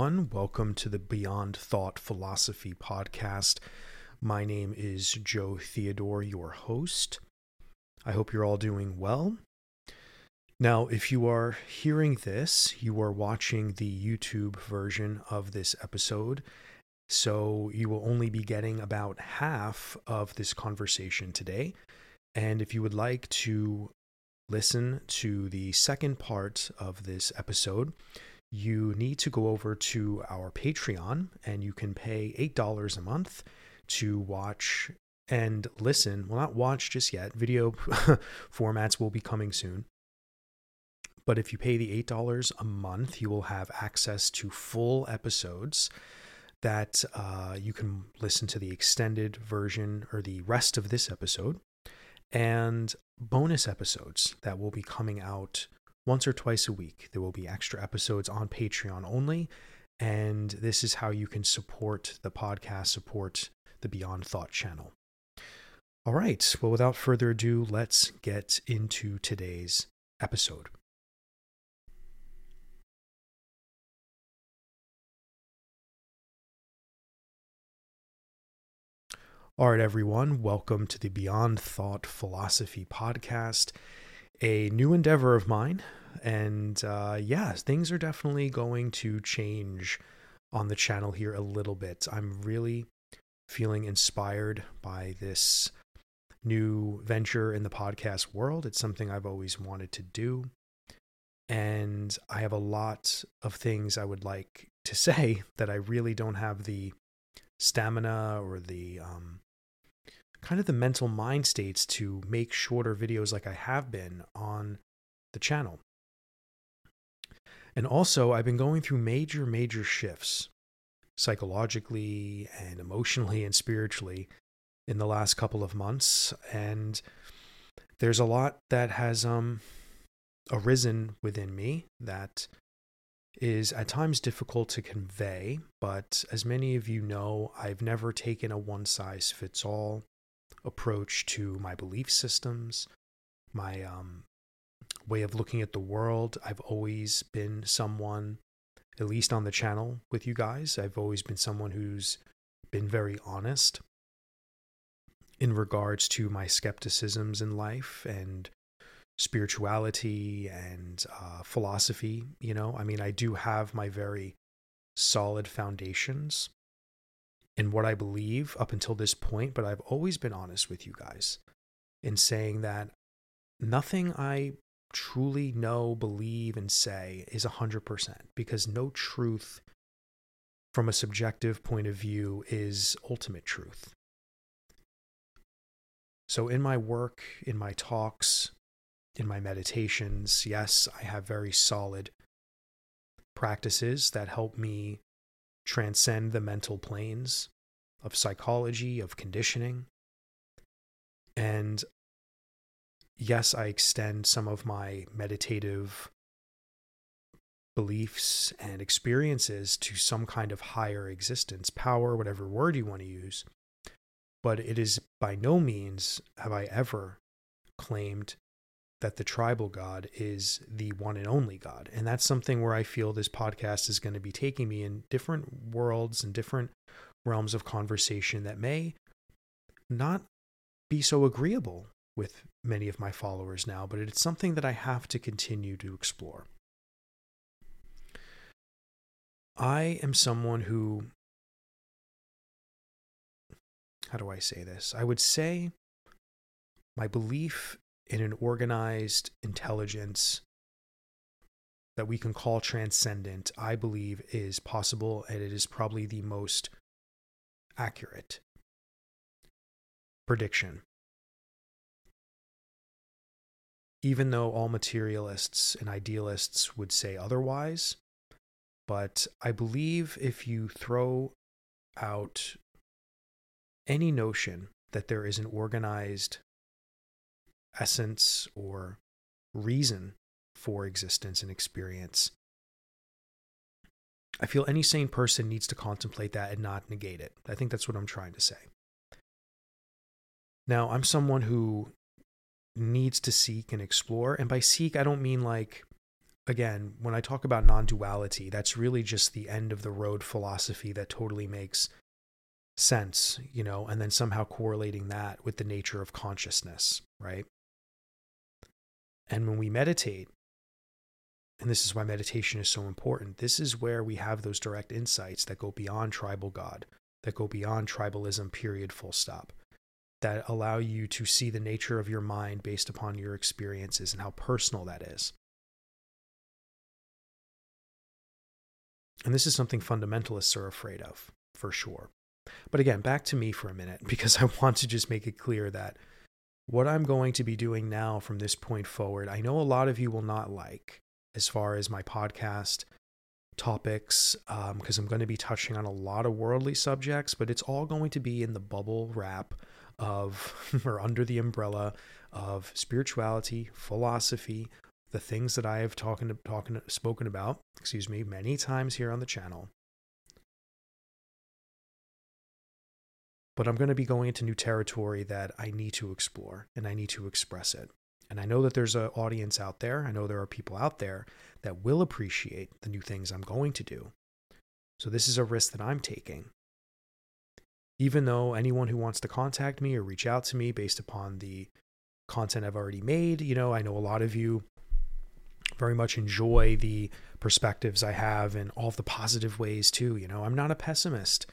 Everyone. Welcome to the Beyond Thought Philosophy podcast. My name is Joe Theodore, your host. I hope you're all doing well. Now, if you are hearing this, you are watching the YouTube version of this episode. So you will only be getting about half of this conversation today. And if you would like to listen to the second part of this episode, you need to go over to our Patreon and you can pay $8 a month to watch and listen. Well, not watch just yet, video formats will be coming soon. But if you pay the $8 a month, you will have access to full episodes that uh, you can listen to the extended version or the rest of this episode and bonus episodes that will be coming out once or twice a week. There will be extra episodes on Patreon only. And this is how you can support the podcast, support the Beyond Thought channel. All right. Well, without further ado, let's get into today's episode. All right, everyone. Welcome to the Beyond Thought Philosophy podcast a new endeavor of mine. And uh, yeah, things are definitely going to change on the channel here a little bit. I'm really feeling inspired by this new venture in the podcast world. It's something I've always wanted to do. And I have a lot of things I would like to say that I really don't have the stamina or the um, kind of the mental mind states to make shorter videos like I have been on the channel. And also, I've been going through major, major shifts psychologically and emotionally and spiritually in the last couple of months. And there's a lot that has um, arisen within me that is at times difficult to convey. But as many of you know, I've never taken a one size fits all approach to my belief systems, my um, way of looking at the world. I've always been someone, at least on the channel with you guys, I've always been someone who's been very honest in regards to my skepticisms in life and spirituality and uh, philosophy. You know, I mean, I do have my very solid foundations in what I believe up until this point, but I've always been honest with you guys in saying that nothing I truly know, believe, and say is 100% because no truth from a subjective point of view is ultimate truth. So, in my work, in my talks, in my meditations, yes, I have very solid practices that help me transcend the mental planes of psychology, of conditioning. And yes, I extend some of my meditative beliefs and experiences to some kind of higher existence, power, whatever word you want to use. But it is by no means have I ever claimed that the tribal God is the one and only God. And that's something where I feel this podcast is going to be taking me in different worlds and different realms of conversation that may not be so agreeable with many of my followers now, but it's something that I have to continue to explore. I am someone who, how do I say this? I would say my belief in an organized intelligence that we can call transcendent, I believe is possible and it is probably the most accurate prediction. Even though all materialists and idealists would say otherwise, but I believe if you throw out any notion that there is an organized essence or reason for existence and experience. I feel any sane person needs to contemplate that and not negate it. I think that's what I'm trying to say. Now, I'm someone who needs to seek and explore. And by seek, I don't mean like again, when I talk about non duality, that's really just the end of the road philosophy that totally makes sense, you know, and then somehow correlating that with the nature of consciousness, right? And when we meditate, and this is why meditation is so important, this is where we have those direct insights that go beyond tribal God, that go beyond tribalism, period, full stop, that allow you to see the nature of your mind based upon your experiences and how personal that is. And this is something fundamentalists are afraid of, for sure. But again, back to me for a minute, because I want to just make it clear that what I'm going to be doing now from this point forward, I know a lot of you will not like as far as my podcast topics, because um, I'm going to be touching on a lot of worldly subjects, but it's all going to be in the bubble wrap of, or under the umbrella of spirituality, philosophy, the things that I have talking talking spoken about, excuse me, many times here on the channel. But I'm going to be going into new territory that I need to explore and I need to express it. And I know that there's an audience out there. I know there are people out there that will appreciate the new things I'm going to do. So this is a risk that I'm taking. Even though anyone who wants to contact me or reach out to me based upon the content I've already made, you know, I know a lot of you very much enjoy the perspectives I have and all of the positive ways too. You know, I'm not a pessimist,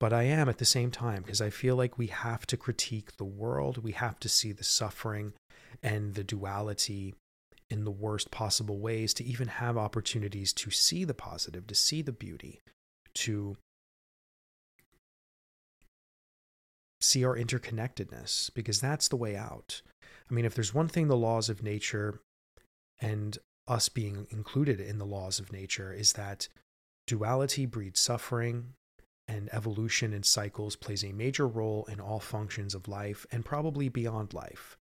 but I am at the same time because I feel like we have to critique the world. We have to see the suffering and the duality in the worst possible ways to even have opportunities to see the positive, to see the beauty, to see our interconnectedness, because that's the way out. I mean, if there's one thing the laws of nature and us being included in the laws of nature is that duality breeds suffering and evolution and cycles plays a major role in all functions of life and probably beyond life.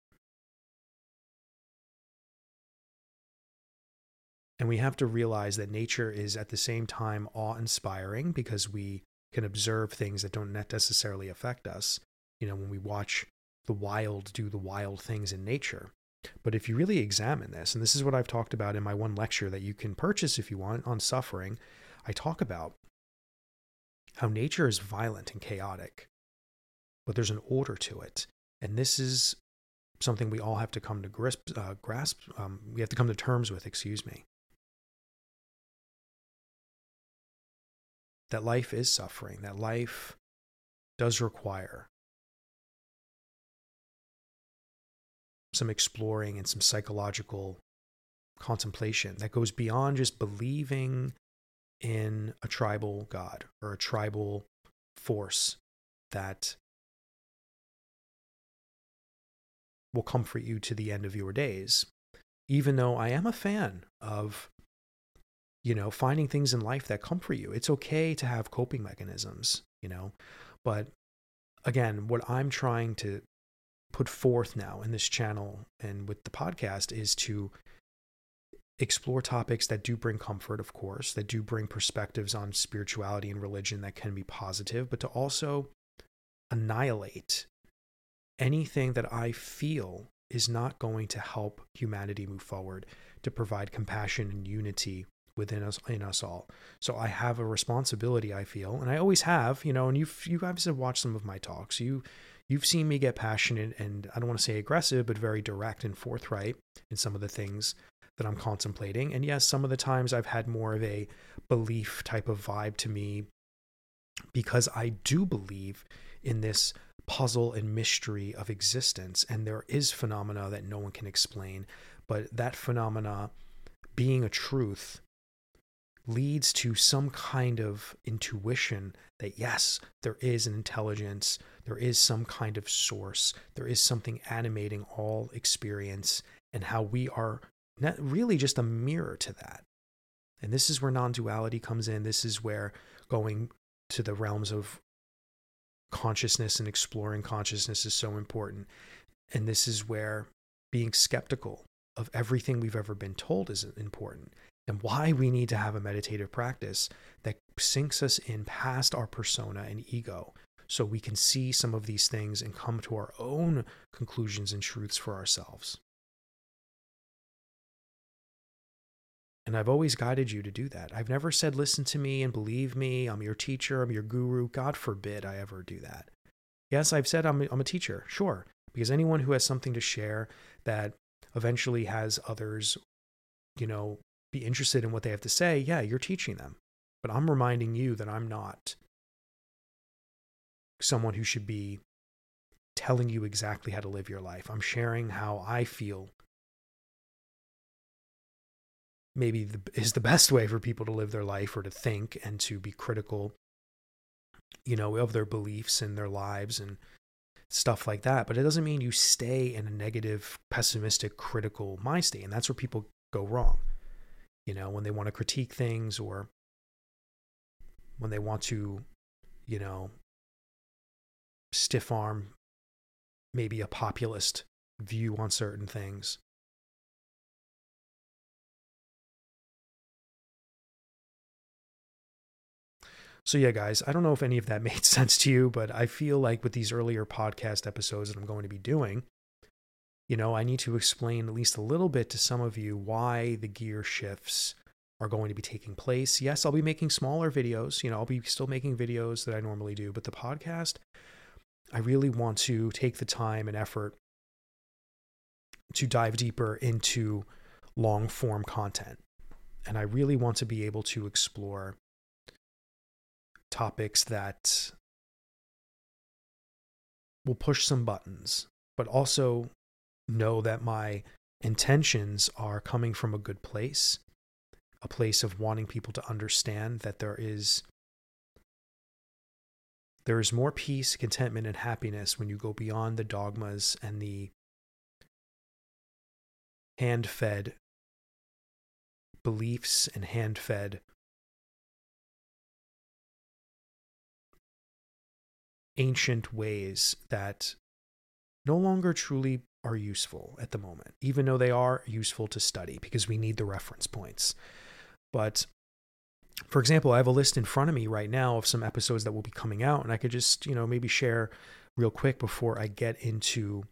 And we have to realize that nature is at the same time awe inspiring because we can observe things that don't necessarily affect us. You know, when we watch the wild do the wild things in nature, but if you really examine this, and this is what I've talked about in my one lecture that you can purchase if you want on suffering, I talk about how nature is violent and chaotic, but there's an order to it. And this is something we all have to come to grasp, uh, grasp um, we have to come to terms with, excuse me. That life is suffering, that life does require some exploring and some psychological contemplation that goes beyond just believing in a tribal god or a tribal force that will comfort you to the end of your days. Even though I am a fan of, you know, finding things in life that comfort you. It's okay to have coping mechanisms, you know, but again, what I'm trying to put forth now in this channel and with the podcast is to explore topics that do bring comfort, of course, that do bring perspectives on spirituality and religion that can be positive, but to also annihilate anything that I feel is not going to help humanity move forward, to provide compassion and unity within us in us all. So I have a responsibility, I feel, and I always have, you know, and you've you guys have watched some of my talks. You you've seen me get passionate and I don't want to say aggressive, but very direct and forthright in some of the things that I'm contemplating. And yes, some of the times I've had more of a belief type of vibe to me because I do believe in this puzzle and mystery of existence. And there is phenomena that no one can explain, but that phenomena being a truth leads to some kind of intuition that yes, there is an intelligence, there is some kind of source, there is something animating all experience, and how we are really just a mirror to that. And this is where non duality comes in. This is where going to the realms of consciousness and exploring consciousness is so important. And this is where being skeptical of everything we've ever been told is important and why we need to have a meditative practice that sinks us in past our persona and ego so we can see some of these things and come to our own conclusions and truths for ourselves. And I've always guided you to do that. I've never said, listen to me and believe me. I'm your teacher. I'm your guru. God forbid I ever do that. Yes, I've said I'm I'm a teacher, sure, because anyone who has something to share that eventually has others, you know, be interested in what they have to say, yeah, you're teaching them. But I'm reminding you that I'm not someone who should be telling you exactly how to live your life. I'm sharing how I feel maybe the, is the best way for people to live their life or to think and to be critical you know of their beliefs and their lives and stuff like that. But it doesn't mean you stay in a negative pessimistic critical mind state and that's where people go wrong you know when they want to critique things or when they want to you know stiff arm maybe a populist view on certain things So, yeah, guys, I don't know if any of that made sense to you, but I feel like with these earlier podcast episodes that I'm going to be doing, you know, I need to explain at least a little bit to some of you why the gear shifts are going to be taking place. Yes, I'll be making smaller videos. You know, I'll be still making videos that I normally do, but the podcast, I really want to take the time and effort to dive deeper into long form content. And I really want to be able to explore topics that will push some buttons, but also know that my intentions are coming from a good place, a place of wanting people to understand that there is there is more peace, contentment and happiness when you go beyond the dogmas and the hand-fed beliefs and hand-fed ancient ways that no longer truly are useful at the moment, even though they are useful to study because we need the reference points. But for example, I have a list in front of me right now of some episodes that will be coming out, and I could just, you know, maybe share real quick before I get into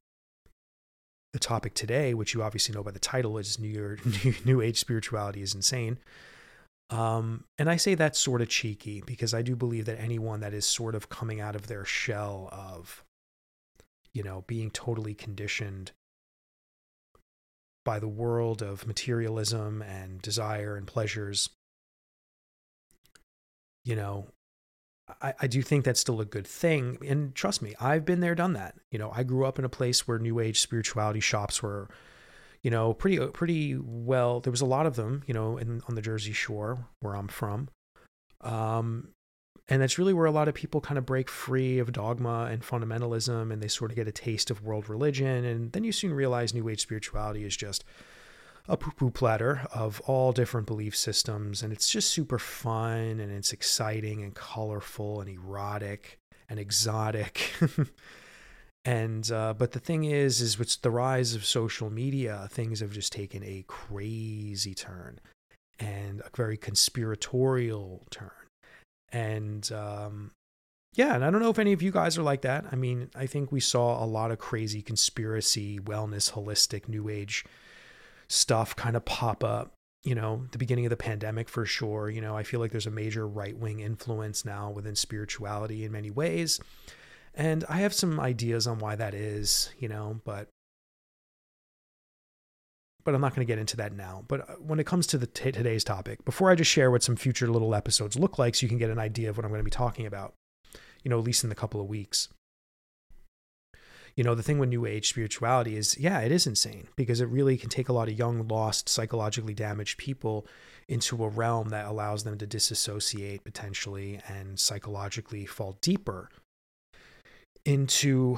the topic today, which you obviously know by the title is New, Year, New Age Spirituality is Insane. Um, and I say that's sort of cheeky because I do believe that anyone that is sort of coming out of their shell of, you know, being totally conditioned by the world of materialism and desire and pleasures, you know, I, I do think that's still a good thing. And trust me, I've been there, done that. You know, I grew up in a place where New Age spirituality shops were you know, pretty uh, pretty well. There was a lot of them, you know, in, on the Jersey Shore where I'm from. Um, and that's really where a lot of people kind of break free of dogma and fundamentalism and they sort of get a taste of world religion. And then you soon realize New Age spirituality is just a poo poo platter of all different belief systems. And it's just super fun and it's exciting and colorful and erotic and exotic. And uh, but the thing is, is with the rise of social media, things have just taken a crazy turn and a very conspiratorial turn. And um, yeah, and I don't know if any of you guys are like that. I mean, I think we saw a lot of crazy conspiracy, wellness, holistic, new age stuff kind of pop up. You know, the beginning of the pandemic for sure. You know, I feel like there's a major right wing influence now within spirituality in many ways. And I have some ideas on why that is, you know, but but I'm not going to get into that now. But uh, when it comes to the t- today's topic, before I just share what some future little episodes look like so you can get an idea of what I'm going to be talking about, you know, at least in the couple of weeks. You know, the thing with new age spirituality is, yeah, it is insane because it really can take a lot of young, lost, psychologically damaged people into a realm that allows them to disassociate potentially and psychologically fall deeper into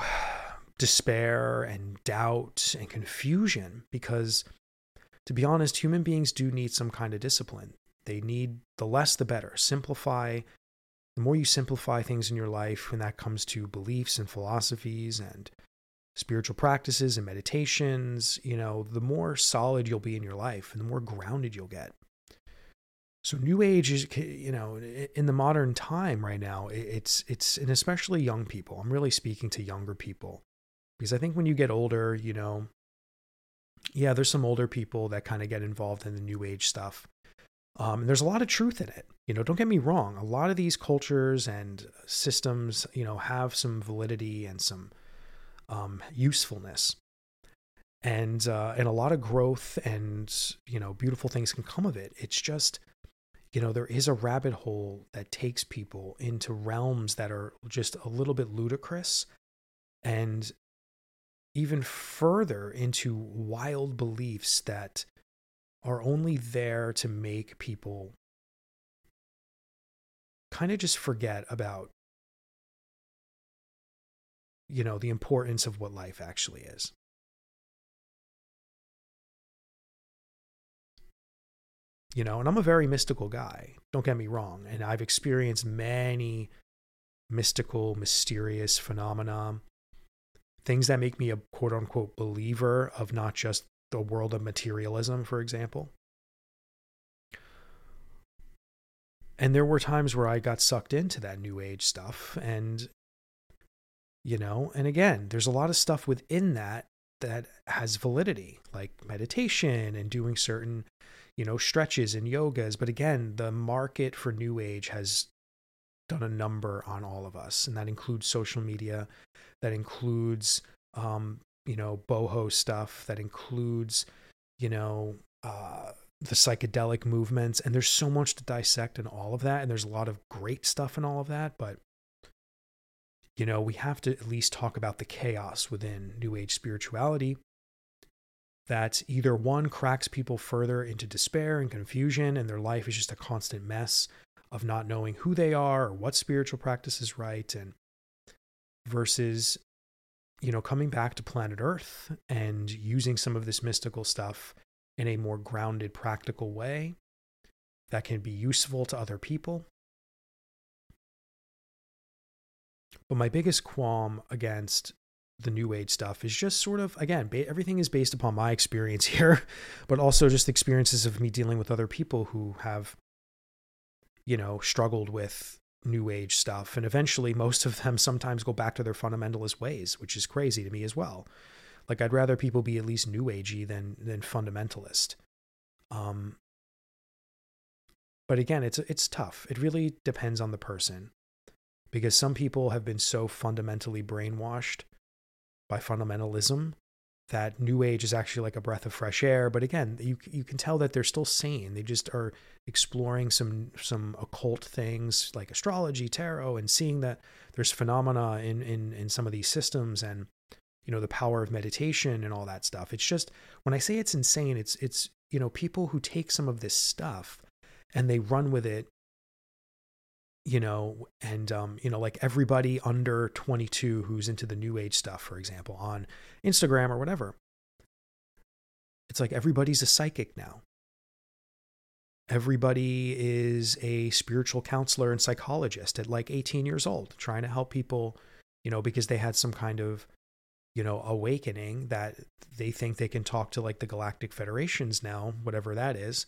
despair and doubt and confusion because to be honest human beings do need some kind of discipline. They need the less the better. Simplify the more you simplify things in your life when that comes to beliefs and philosophies and spiritual practices and meditations you know the more solid you'll be in your life and the more grounded you'll get so new age is, you know, in the modern time right now, it's it's and especially young people. I'm really speaking to younger people because I think when you get older, you know, yeah, there's some older people that kind of get involved in the new age stuff, Um, and there's a lot of truth in it. You know, don't get me wrong. A lot of these cultures and systems, you know, have some validity and some um, usefulness, and uh, and a lot of growth and you know beautiful things can come of it. It's just, you know, there is a rabbit hole that takes people into realms that are just a little bit ludicrous, and even further into wild beliefs that are only there to make people kind of just forget about you know the importance of what life actually is you know and i'm a very mystical guy don't get me wrong and i've experienced many mystical mysterious phenomena things that make me a quote unquote believer of not just the world of materialism, for example. And there were times where I got sucked into that new age stuff. And, you know, and again, there's a lot of stuff within that that has validity, like meditation and doing certain, you know, stretches and yogas. But again, the market for new age has done a number on all of us. And that includes social media, that includes um, you know, boho stuff that includes, you know, uh, the psychedelic movements. And there's so much to dissect in all of that. And there's a lot of great stuff in all of that. But, you know, we have to at least talk about the chaos within New Age spirituality that either one cracks people further into despair and confusion, and their life is just a constant mess of not knowing who they are or what spiritual practice is right, and versus you know, coming back to planet Earth and using some of this mystical stuff in a more grounded, practical way that can be useful to other people. But my biggest qualm against the new age stuff is just sort of again ba- everything is based upon my experience here but also just experiences of me dealing with other people who have you know struggled with new age stuff. And eventually most of them sometimes go back to their fundamentalist ways which is crazy to me as well. Like i'd rather people be at least new agey than than fundamentalist. Um but again it's it's tough. It really depends on the person. Because some people have been so fundamentally brainwashed by fundamentalism that new age is actually like a breath of fresh air. But again you you can tell that they're still sane. They just are exploring some some occult things like astrology tarot and seeing that there's phenomena in in in some of these systems and you know the power of meditation and all that stuff. It's just when i say it's insane it's it's you know people who take some of this stuff and they run with it you know, and um, you know, like everybody under 22 who's into the new age stuff, for example, on Instagram or whatever. It's like everybody's a psychic now. Everybody is a spiritual counselor and psychologist at like 18 years old, trying to help people, you know, because they had some kind of, you know, awakening that they think they can talk to like the galactic federations now, whatever that is.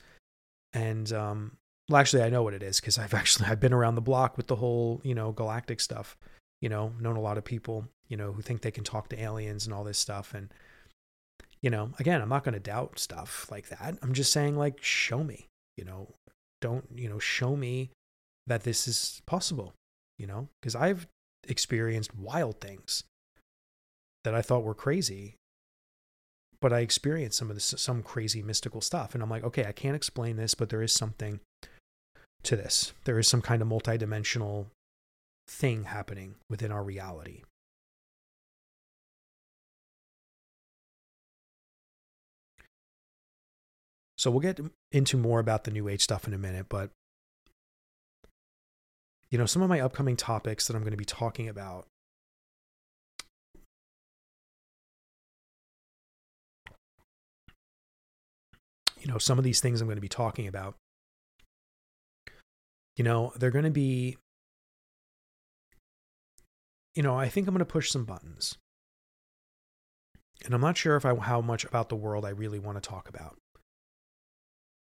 And um, well, actually, I know what it is because I've actually I've been around the block with the whole you know galactic stuff. You know, known a lot of people you know who think they can talk to aliens and all this stuff. And you know, again, I'm not going to doubt stuff like that. I'm just saying, like, show me. You know, don't you know show me that this is possible. You know, because I've experienced wild things that I thought were crazy but I experienced some of this some crazy mystical stuff and I'm like okay I can't explain this but there is something to this. There is some kind of multidimensional thing happening within our reality. So we'll get into more about the new age stuff in a minute, but you know, some of my upcoming topics that I'm going to be talking about you know, some of these things I'm going to be talking about you know, they're going to be, you know, I think I'm going to push some buttons. And I'm not sure if I, how much about the world I really want to talk about.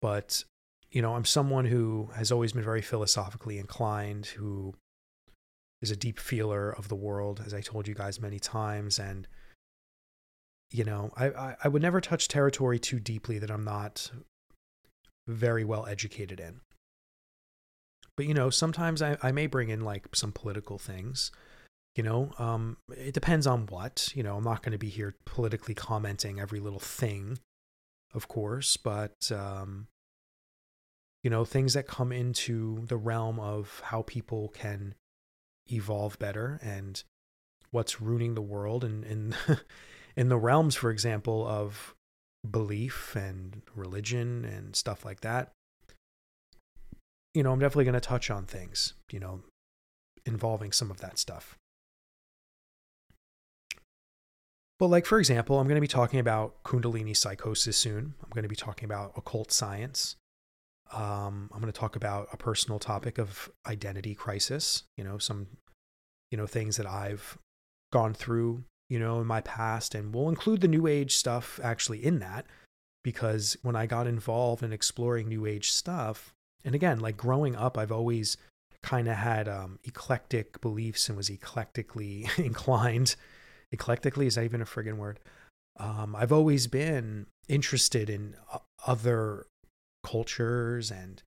But, you know, I'm someone who has always been very philosophically inclined, who is a deep feeler of the world, as I told you guys many times. And, you know, I, I, I would never touch territory too deeply that I'm not very well educated in. But you know, sometimes I, I may bring in like some political things. You know, um, it depends on what. You know, I'm not going to be here politically commenting every little thing, of course, but um, you know, things that come into the realm of how people can evolve better and what's ruining the world and in in the realms, for example, of belief and religion and stuff like that. You know, I'm definitely going to touch on things, you know, involving some of that stuff. But, like, for example, I'm going to be talking about Kundalini psychosis soon. I'm going to be talking about occult science. Um, I'm going to talk about a personal topic of identity crisis, you know, some, you know, things that I've gone through, you know, in my past. And we'll include the New Age stuff actually in that because when I got involved in exploring New Age stuff, and again, like growing up, I've always kind of had um, eclectic beliefs and was eclectically inclined. Eclectically, is that even a friggin' word? Um, I've always been interested in other cultures and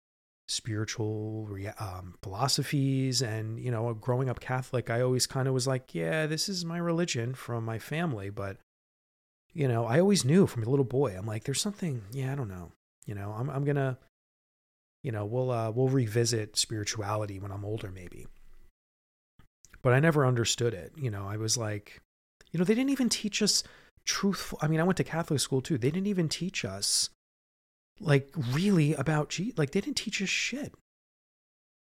spiritual um, philosophies and you know growing up catholic i always kind of was like yeah this is my religion from my family but you know i always knew from a little boy i'm like there's something yeah i don't know you know i'm, I'm gonna you know we'll uh, we'll revisit spirituality when i'm older maybe but i never understood it you know i was like you know they didn't even teach us truthful i mean i went to catholic school too they didn't even teach us like really about G like they didn't teach us shit.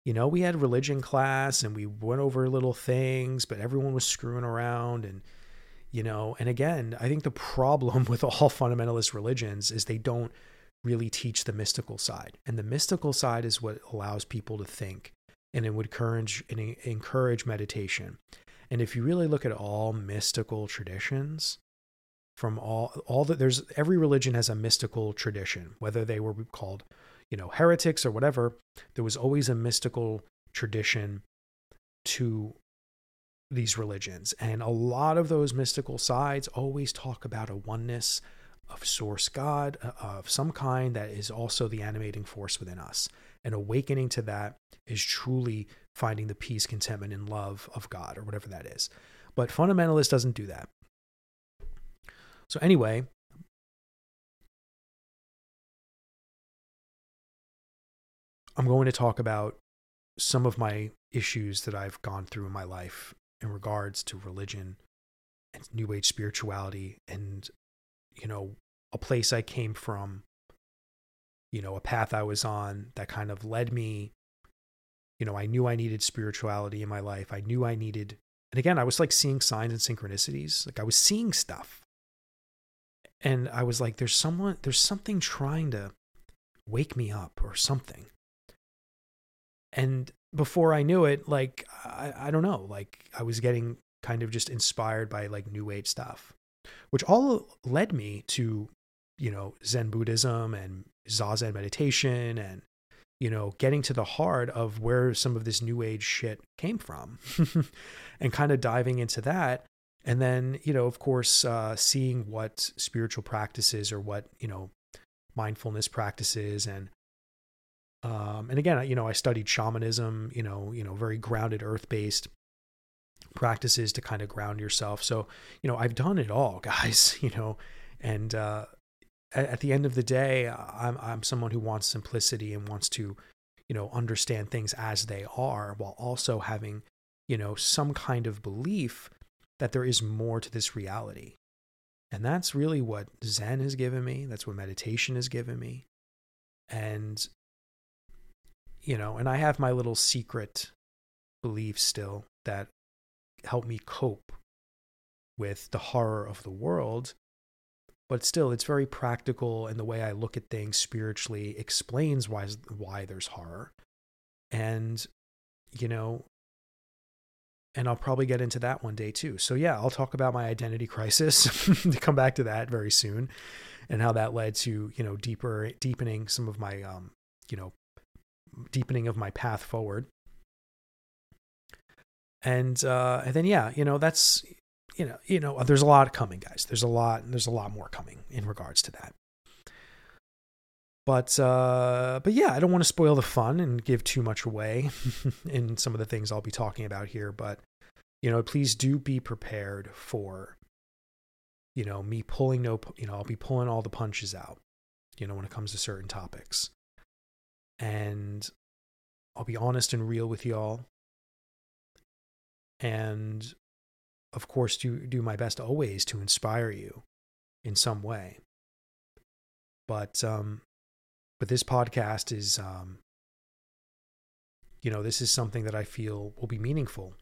You know, we had religion class and we went over little things, but everyone was screwing around and you know, and again, I think the problem with all fundamentalist religions is they don't really teach the mystical side. And the mystical side is what allows people to think and it would encourage and encourage meditation. And if you really look at all mystical traditions, from all all that there's every religion has a mystical tradition whether they were called you know heretics or whatever there was always a mystical tradition to these religions and a lot of those mystical sides always talk about a oneness of source god uh, of some kind that is also the animating force within us. And awakening to that is truly finding the peace contentment and love of god or whatever that is. But fundamentalist doesn't do that. So, anyway, I'm going to talk about some of my issues that I've gone through in my life in regards to religion and new age spirituality and you know a place I came from you know a path I was on that kind of led me you know I knew I needed spirituality in my life. I knew I needed and again I was like seeing signs and synchronicities. Like I was seeing stuff. And I was like, there's someone, there's something trying to wake me up or something. And before I knew it, like, I, I don't know, like I was getting kind of just inspired by like new age stuff, which all led me to, you know, Zen Buddhism and Zazen meditation and, you know, getting to the heart of where some of this new age shit came from and kind of diving into that. And then you know of course uh, seeing what spiritual practices or what you know mindfulness practices and um, and again you know i studied shamanism you know you know very grounded earth based practices to kind of ground yourself. So you know i've done it all guys you know and uh, at, the end of the day i'm i'm someone who wants simplicity and wants to you know understand things as they are while also having you know some kind of belief that there is more to this reality. And that's really what Zen has given me. That's what meditation has given me. And, you know, and I have my little secret beliefs still that help me cope with the horror of the world. But still, it's very practical, and the way I look at things spiritually explains why, why there's horror. And, you know, and I'll probably get into that one day too. So yeah, I'll talk about my identity crisis to come back to that very soon and how that led to, you know, deeper deepening some of my um, you know, deepening of my path forward. And uh and then yeah, you know, that's you know, you know, there's a lot coming, guys. There's a lot there's a lot more coming in regards to that. but uh, but yeah, I don't want to spoil the fun and give too much away in some of the things I'll be talking about here. But you know, please do be prepared for you know me pulling no, you know, I'll be pulling all the punches out. You know, when it comes to certain topics, and I'll be honest and real with y'all. And of course, do do my best always to inspire you in some way. But um, but this podcast is um, you know this is something that i feel will be meaningful.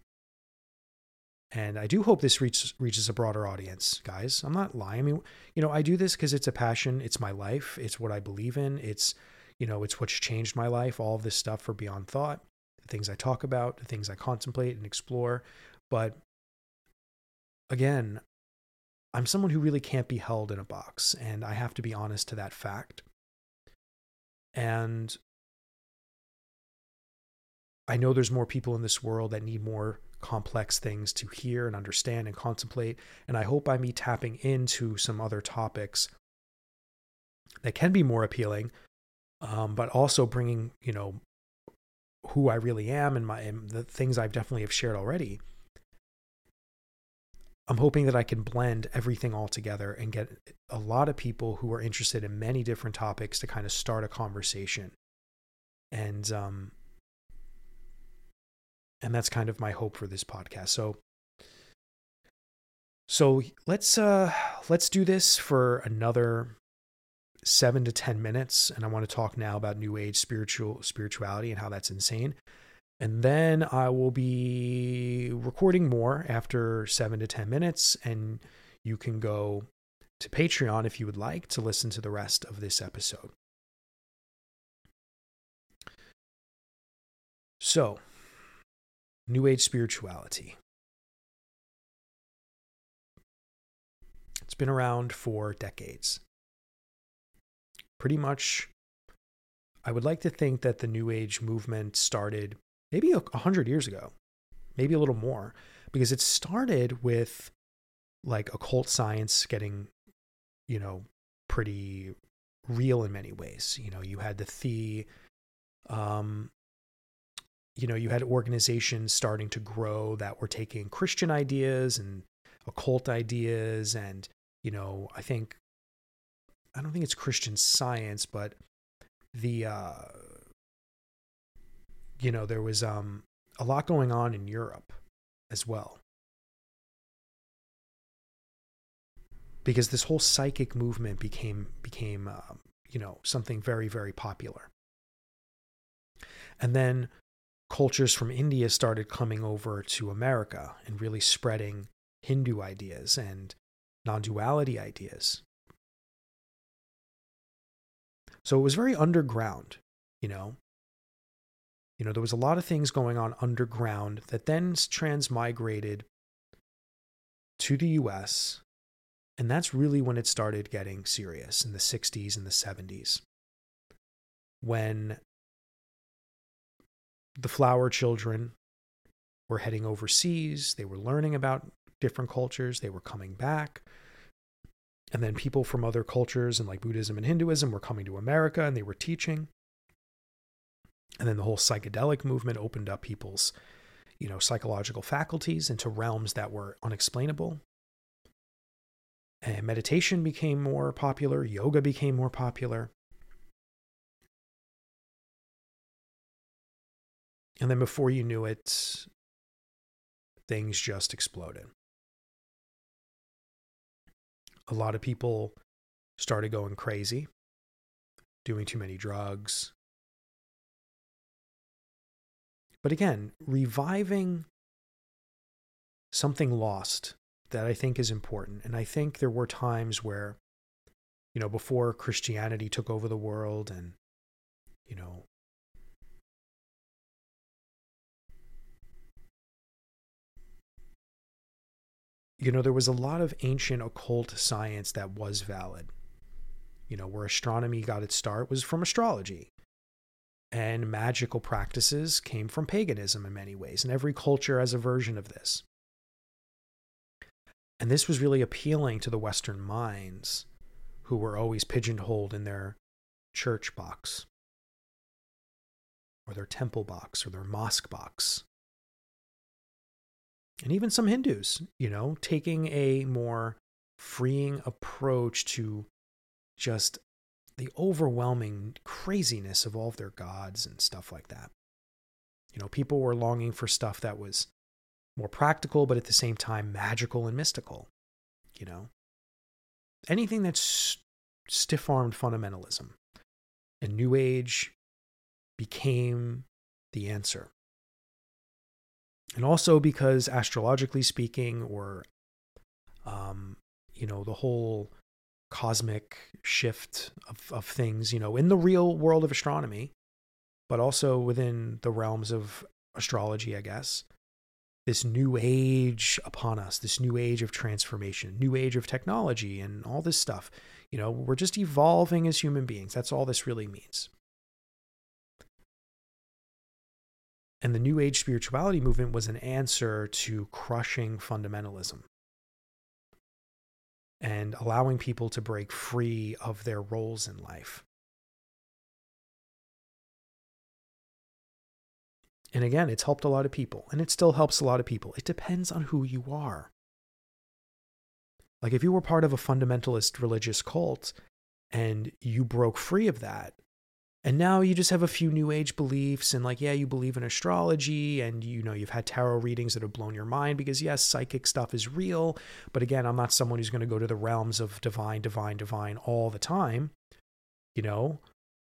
And i do hope this reaches reaches a broader audience guys. I'm not lying. I mean you know i do this because it's a passion. It's my life. It's what i believe in. It's you know it's what's changed my life all of this stuff for beyond thought the things i talk about the things i contemplate and explore. But again i'm someone who really can't be held in a box and i have to be honest to that fact and I know there's more people in this world that need more complex things to hear and understand and contemplate. And I hope by me tapping into some other topics that can be more appealing, um, but also bringing, you know, who I really am and my and the things I've definitely have shared already. I'm hoping that I can blend everything all together and get a lot of people who are interested in many different topics to kind of start a conversation. And um and that's kind of my hope for this podcast. So so let's uh let's do this for another 7 to 10 minutes and I want to talk now about new age spiritual spirituality and how that's insane. And then I will be recording more after seven to 10 minutes. And you can go to Patreon if you would like to listen to the rest of this episode. So, New Age spirituality. It's been around for decades. Pretty much, I would like to think that the New Age movement started maybe a hundred years ago, maybe a little more, because it started with like occult science getting, you know, pretty real in many ways. You know, you had the the, um, you know, you had organizations starting to grow that were taking Christian ideas and occult ideas, and you know, I think, I don't think it's Christian science, but the uh, you know, there was um, a lot going on in Europe as well. Because this whole psychic movement became became uh, you know something very very popular. And then cultures from India started coming over to America and really spreading Hindu ideas and non-duality ideas. So it was very underground, you know. You know, there was a lot of things going on underground that then transmigrated to the US. And that's really when it started getting serious in the 60s and the 70s. When the flower children were heading overseas, they were learning about different cultures, they were coming back. And then people from other cultures and like Buddhism and Hinduism were coming to America and they were teaching. And then the whole psychedelic movement opened up people's, you know, psychological faculties into realms that were unexplainable. And meditation became more popular, yoga became more popular. And then before you knew it, things just exploded. A lot of people started going crazy, doing too many drugs, but again, reviving something lost that I think is important. And I think there were times where, you know, before Christianity took over the world and, you know, you know, there was a lot of ancient occult science that was valid. You know, where astronomy got its start was from astrology and magical practices came from paganism in many ways, and every culture has a version of this. And this was really appealing to the Western minds who were always pigeonholed in their church box or their temple box or their mosque box. And even some Hindus, you know, taking a more freeing approach to just the overwhelming craziness of all of their gods and stuff like that. You know, people were longing for stuff that was more practical, but at the same time magical and mystical. You know, anything that's stiff armed fundamentalism and New Age became the answer. And also because astrologically speaking, or, um, you know, the whole cosmic shift of, of things, you know, in the real world of astronomy, but also within the realms of astrology, I guess, this new age upon us, this new age of transformation, new age of technology, and all this stuff. You know, we're just evolving as human beings. That's all this really means. And the New Age spirituality movement was an answer to crushing fundamentalism and allowing people to break free of their roles in life. And again, it's helped a lot of people, and it still helps a lot of people. It depends on who you are. Like, if you were part of a fundamentalist religious cult and you broke free of that, and now you just have a few new age beliefs, and like, yeah, you believe in astrology, and you know, you've had tarot readings that have blown your mind because, yes, psychic stuff is real. But again, I'm not someone who's going to go to the realms of divine, divine, divine all the time, you know,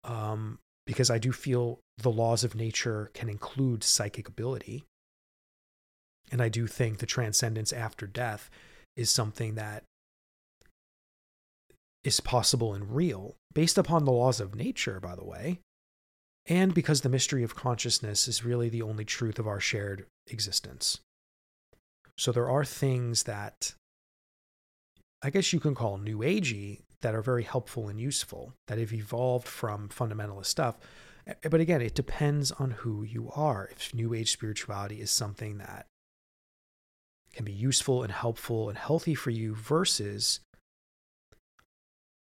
um, because I do feel the laws of nature can include psychic ability. And I do think the transcendence after death is something that is possible and real based upon the laws of nature, by the way, and because the mystery of consciousness is really the only truth of our shared existence. So there are things that I guess you can call new agey that are very helpful and useful that have evolved from fundamentalist stuff but again, it depends on who you are. If New Age spirituality is something that can be useful and helpful and healthy for you versus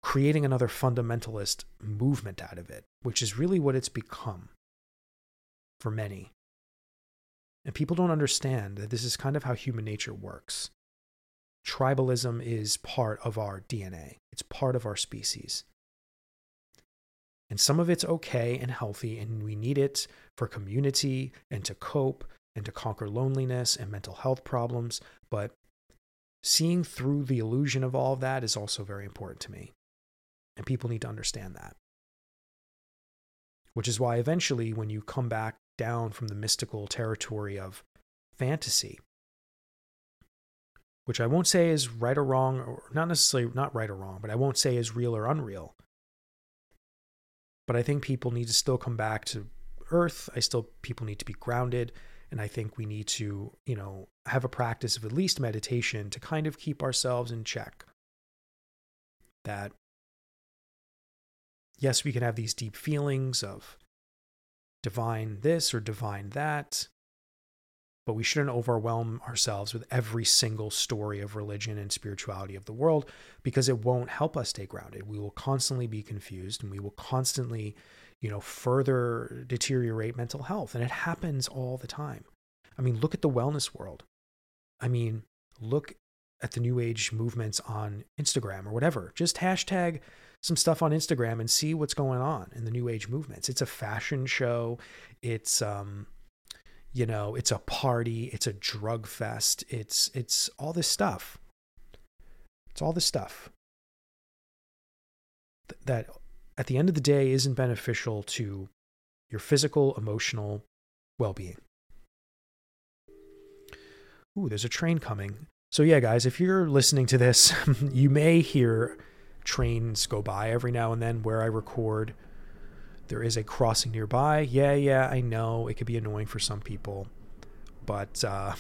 creating another fundamentalist movement out of it, which is really what it's become for many. And people don't understand that this is kind of how human nature works. Tribalism is part of our DNA, it's part of our species. And some of it's okay and healthy, and we need it for community and to cope and to conquer loneliness and mental health problems. But seeing through the illusion of all of that is also very important to me. And people need to understand that. Which is why eventually, when you come back down from the mystical territory of fantasy, which I won't say is right or wrong, or not necessarily not right or wrong, but I won't say is real or unreal. But I think people need to still come back to earth. I still people need to be grounded. And I think we need to, you know, have a practice of at least meditation to kind of keep ourselves in check. That, yes, we can have these deep feelings of divine this or divine that, but we shouldn't overwhelm ourselves with every single story of religion and spirituality of the world because it won't help us stay grounded. We will constantly be confused and we will constantly, you know, further deteriorate mental health. And it happens all the time. I mean, look at the wellness world. I mean, look at the new age movements on Instagram or whatever. Just hashtag some stuff on Instagram and see what's going on in the new age movements. It's a fashion show. It's um you know it's a party. It's a drug fest. It's it's all this stuff. It's all this stuff. That at the end of the day isn't beneficial to your physical emotional well-being. Ooh there's a train coming. So yeah guys if you're listening to this you may hear trains go by every now and then where i record there is a crossing nearby. Yeah, yeah, I know it could be annoying for some people, but uh,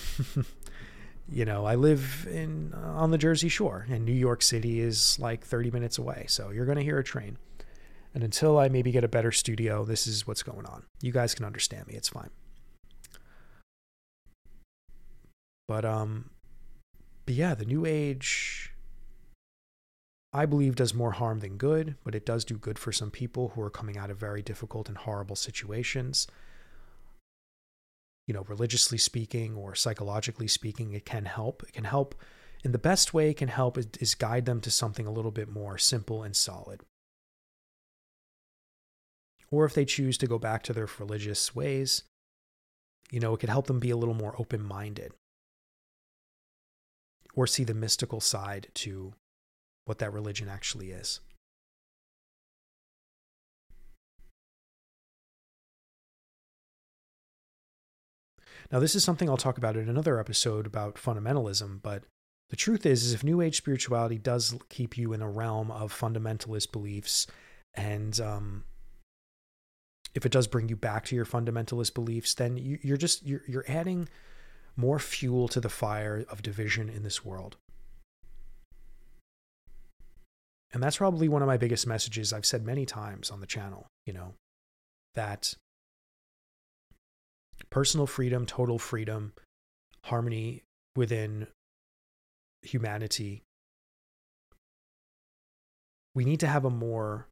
you know, I live in uh, on the Jersey Shore, and New York City is like 30 minutes away, so you're going to hear a train. And until I maybe get a better studio, this is what's going on. You guys can understand me; it's fine. But um, but yeah, the new age I believe does more harm than good, but it does do good for some people who are coming out of very difficult and horrible situations. You know, religiously speaking or psychologically speaking, it can help. It can help. And the best way it can help is, is guide them to something a little bit more simple and solid. Or if they choose to go back to their religious ways, you know, it could help them be a little more open minded or see the mystical side to what that religion actually is. Now, this is something I'll talk about in another episode about fundamentalism, but the truth is, is if New Age spirituality does keep you in a realm of fundamentalist beliefs, and um, if it does bring you back to your fundamentalist beliefs, then you, you're just you're, you're adding more fuel to the fire of division in this world. And that's probably one of my biggest messages I've said many times on the channel, you know, that personal freedom, total freedom, harmony within humanity. We need to have a more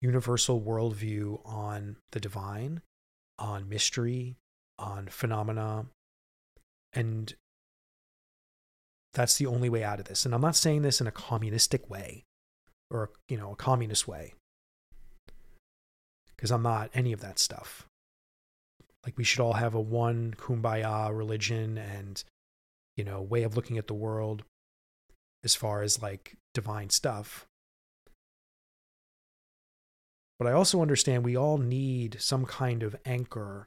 universal worldview on the divine, on mystery, on phenomena, and that's the only way out of this. And I'm not saying this in a communistic way or, you know, a communist way. Because I'm not any of that stuff. Like we should all have a one kumbaya religion and, you know, way of looking at the world as far as like divine stuff. But I also understand we all need some kind of anchor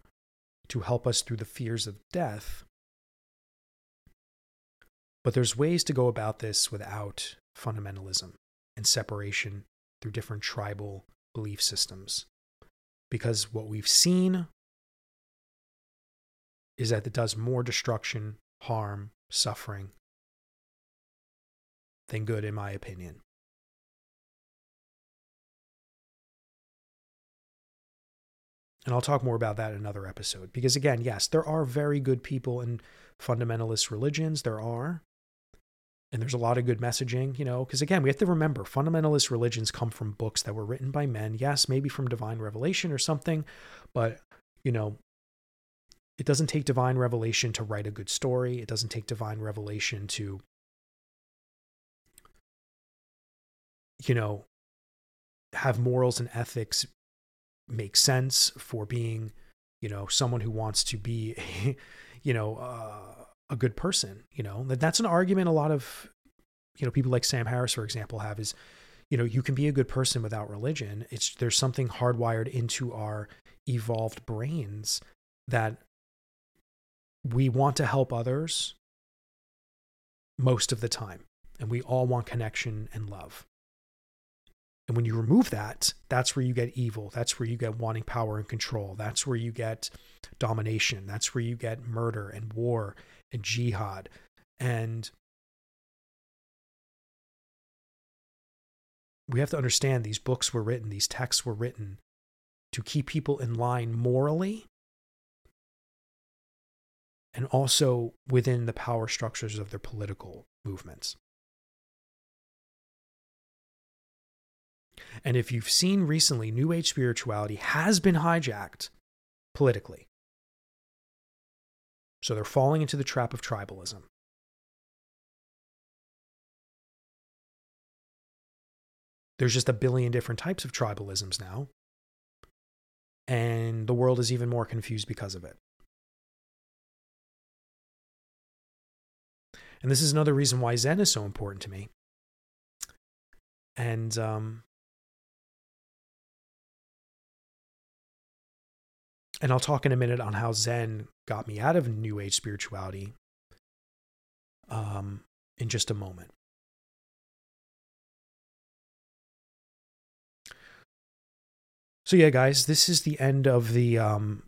to help us through the fears of death but there's ways to go about this without fundamentalism and separation through different tribal belief systems. Because what we've seen is that it does more destruction, harm, suffering than good, in my opinion. And I'll talk more about that in another episode. Because again, yes, there are very good people in fundamentalist religions. There are and there's a lot of good messaging, you know, because again, we have to remember fundamentalist religions come from books that were written by men. Yes, maybe from divine revelation or something, but, you know, it doesn't take divine revelation to write a good story. It doesn't take divine revelation to, you know, have morals and ethics make sense for being, you know, someone who wants to be, you know, uh, a good person you know? That's an argument a lot of you know people like sam harris for example have is you know you can be a good person without religion. It's there's something hardwired into our evolved brains that we want to help others most of the time and we all want connection and love. And when you remove that that's where you get evil. That's where you get wanting power and control. That's where you get domination. That's where you get murder and war jihad. And we have to understand these books were written, these texts were written to keep people in line morally and also within the power structures of their political movements. And if you've seen recently, New Age spirituality has been hijacked politically. So they're falling into the trap of tribalism. There's just a billion different types of tribalisms now. And the world is even more confused because of it. And this is another reason why Zen is so important to me. And um, And I'll talk in a minute on how Zen got me out of New Age spirituality um, in just a moment. So yeah, guys, this is the end of the um,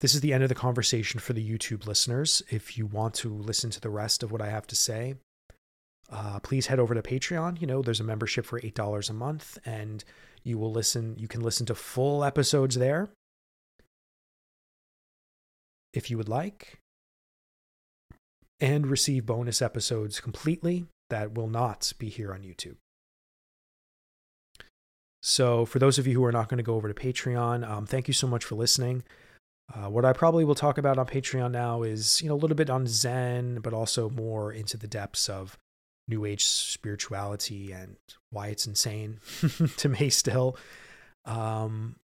this is the end of the conversation for the YouTube listeners. If you want to listen to the rest of what I have to say, uh, please head over to Patreon. You know, there's a membership for eight dollars a month, and you will listen, you can listen to full episodes there if you would like, and receive bonus episodes completely that will not be here on YouTube. So, for those of you who are not going to go over to Patreon, um, thank you so much for listening. Uh, what I probably will talk about on Patreon now is, you know, a little bit on Zen, but also more into the depths of New Age spirituality and why it's insane to me still. Um,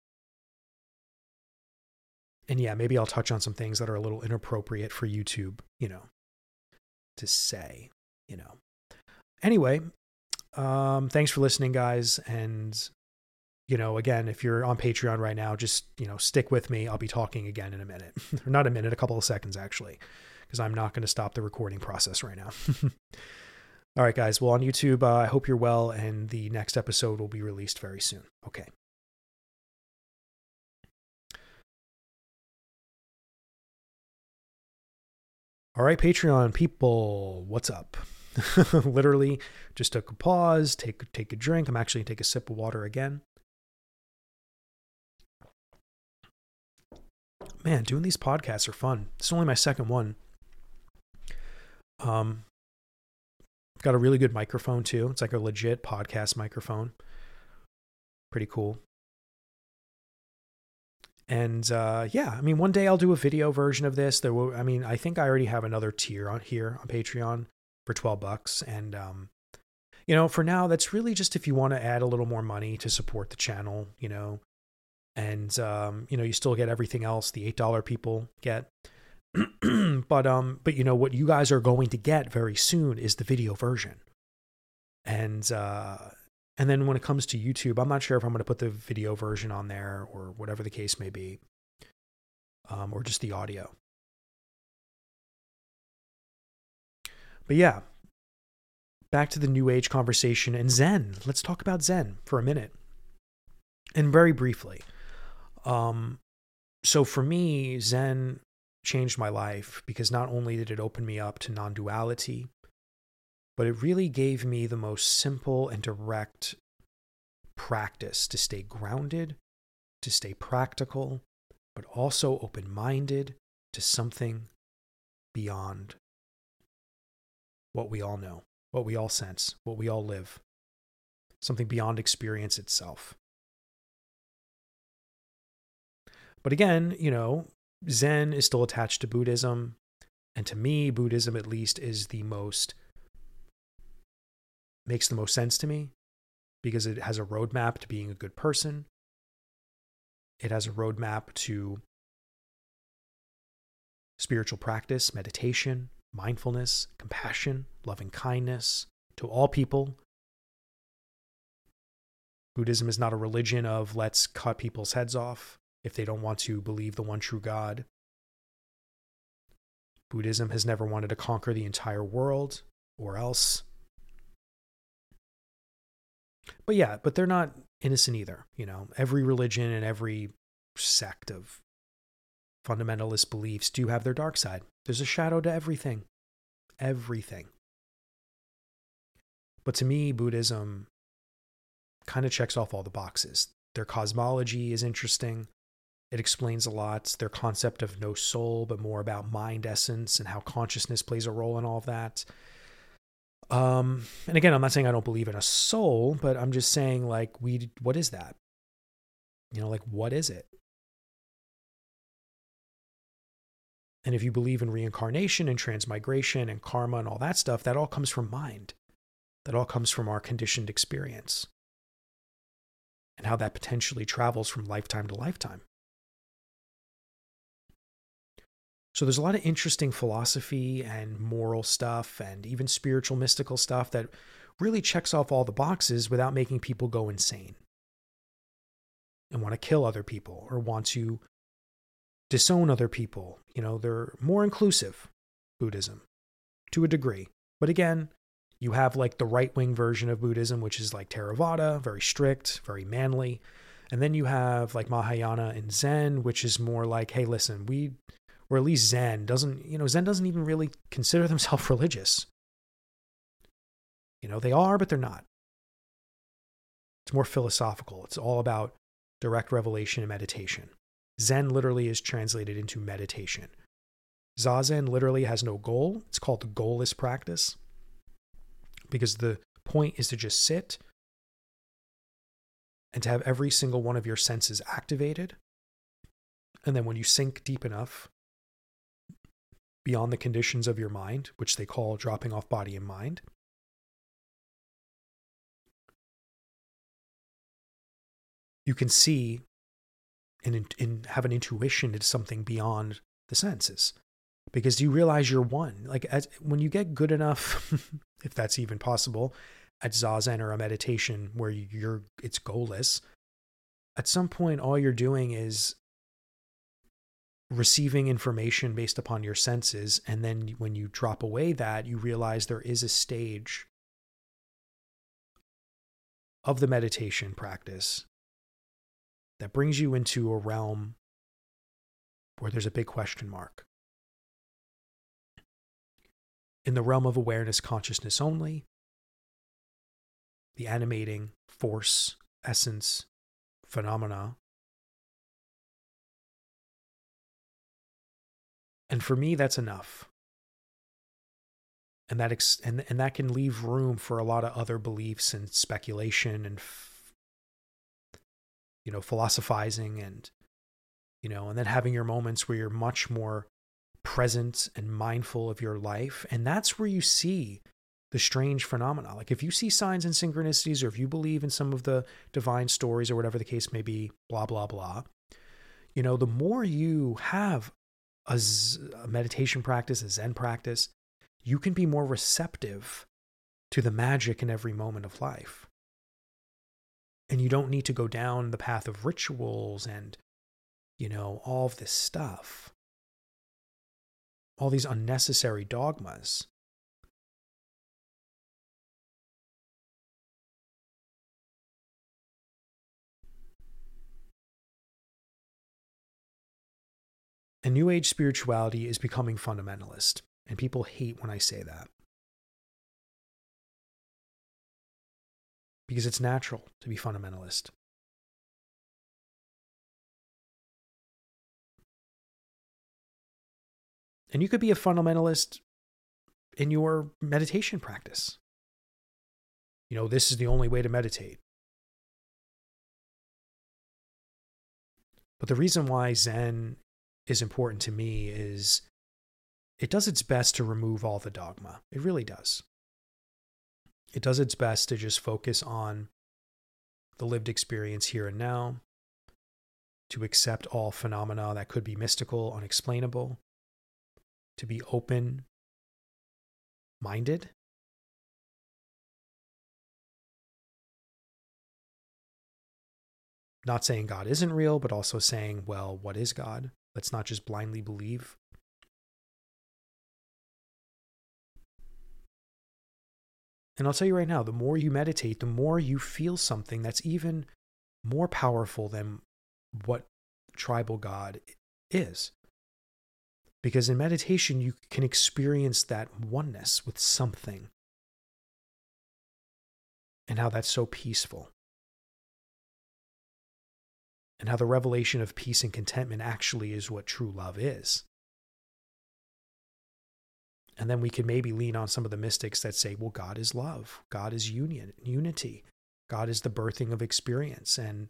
and yeah, maybe I'll touch on some things that are a little inappropriate for YouTube, you know, to say, you know. Anyway, um, thanks for listening, guys. And, you know, again, if you're on Patreon right now, just, you know, stick with me. I'll be talking again in a minute, or not a minute, a couple of seconds actually, because I'm not going to stop the recording process right now. All right, guys. Well, on YouTube, uh, I hope you're well, and the next episode will be released very soon. Okay. All right, Patreon people, what's up? Literally, just took a pause, take take a drink. I'm actually gonna take a sip of water again. Man, doing these podcasts are fun. It's only my second one. Um, got a really good microphone too. It's like a legit podcast microphone. Pretty cool. And uh, yeah, I mean, one day I'll do a video version of this. There will, I mean, I think I already have another tier on here on Patreon for 12 bucks. And, um, you know, for now, that's really just if you want to add a little more money to support the channel, you know, and, um, you know, you still get everything else the $8 people get. but, um, but, you know, what you guys are going to get very soon is the video version. And, uh, and then when it comes to YouTube, I'm not sure if I'm going to put the video version on there or whatever the case may be, um, or just the audio. But yeah, back to the New Age conversation and Zen. Let's talk about Zen for a minute, and very briefly. Um, so for me, Zen changed my life because not only did it open me up to non duality, but it really gave me the most simple and direct practice to stay grounded, to stay practical, but also open minded to something beyond what we all know, what we all sense, what we all live, something beyond experience itself. But again, you know, Zen is still attached to Buddhism. And to me, Buddhism, at least, is the most makes the most sense to me because it has a roadmap to being a good person. It has a roadmap to spiritual practice, meditation, mindfulness, compassion, loving kindness to all people. Buddhism is not a religion of let's cut people's heads off if they don't want to believe the one true God. Buddhism has never wanted to conquer the entire world or else. But yeah, but they're not innocent either. You know, every religion and every sect of fundamentalist beliefs do have their dark side. There's a shadow to everything. Everything. But to me, Buddhism kind of checks off all the boxes. Their cosmology is interesting. It explains a lot. Their concept of no soul, but more about mind essence and how consciousness plays a role in all of that. Um, and again, I'm not saying I don't believe in a soul, but I'm just saying like we what is that? You know, like what is it? And if you believe in reincarnation and transmigration and karma and all that stuff, that all comes from mind. That all comes from our conditioned experience. And how that potentially travels from lifetime to lifetime. So there's a lot of interesting philosophy and moral stuff and even spiritual mystical stuff that really checks off all the boxes without making people go insane and want to kill other people or want to disown other people. You know, they're more inclusive, Buddhism, to a degree. But again, you have like the right wing version of Buddhism, which is like Theravada, very strict, very manly. And then you have like Mahayana and Zen, which is more like, hey, listen, we or at least Zen doesn't, you know, Zen doesn't even really consider themselves religious. You know, they are, but they're not. It's more philosophical. It's all about direct revelation and meditation. Zen literally is translated into meditation. Zazen literally has no goal. It's called the goalless practice. because the point is to just sit and to have every single one of your senses activated. And then when you sink deep enough beyond the conditions of your mind, which they call dropping off body and mind, you can see and, and have an intuition into something beyond the senses because you realize you're one. Like as, when you get good enough, if that's even possible, at zazen or a meditation where you're it's goalless, at some point all you're doing is receiving information based upon your senses and then when you drop away that you realize there is a stage of the meditation practice that brings you into a realm where there's a big question mark in the realm of awareness consciousness only, the animating force, essence, phenomena. And for me, that's enough. And that, ex- and, and that can leave room for a lot of other beliefs and speculation and, f- you know, philosophizing and, you know, and then having your moments where you're much more present and mindful of your life. And that's where you see the strange phenomena. Like if you see signs and synchronicities, or if you believe in some of the divine stories, or whatever the case may be, blah, blah, blah, you know, the more you have a, a meditation practice, a Zen practice, you can be more receptive to the magic in every moment of life. And you don't need to go down the path of rituals and, you know, all of this stuff all these unnecessary dogmas. And New Age spirituality is becoming fundamentalist, and people hate when I say that. Because it's natural to be fundamentalist. And you could be a fundamentalist in your meditation practice. You know, this is the only way to meditate. But the reason why Zen is important to me is it does its best to remove all the dogma. It really does. It does its best to just focus on the lived experience here and now, to accept all phenomena that could be mystical, unexplainable, to be open minded. Not saying God isn't real, but also saying, well, what is God? Let's not just blindly believe. And I'll tell you right now the more you meditate, the more you feel something that's even more powerful than what tribal God is. Because in meditation, you can experience that oneness with something and how that's so peaceful. And how the revelation of peace and contentment actually is what true love is. And then we can maybe lean on some of the mystics that say, well, God is love, God is union, unity, God is the birthing of experience and,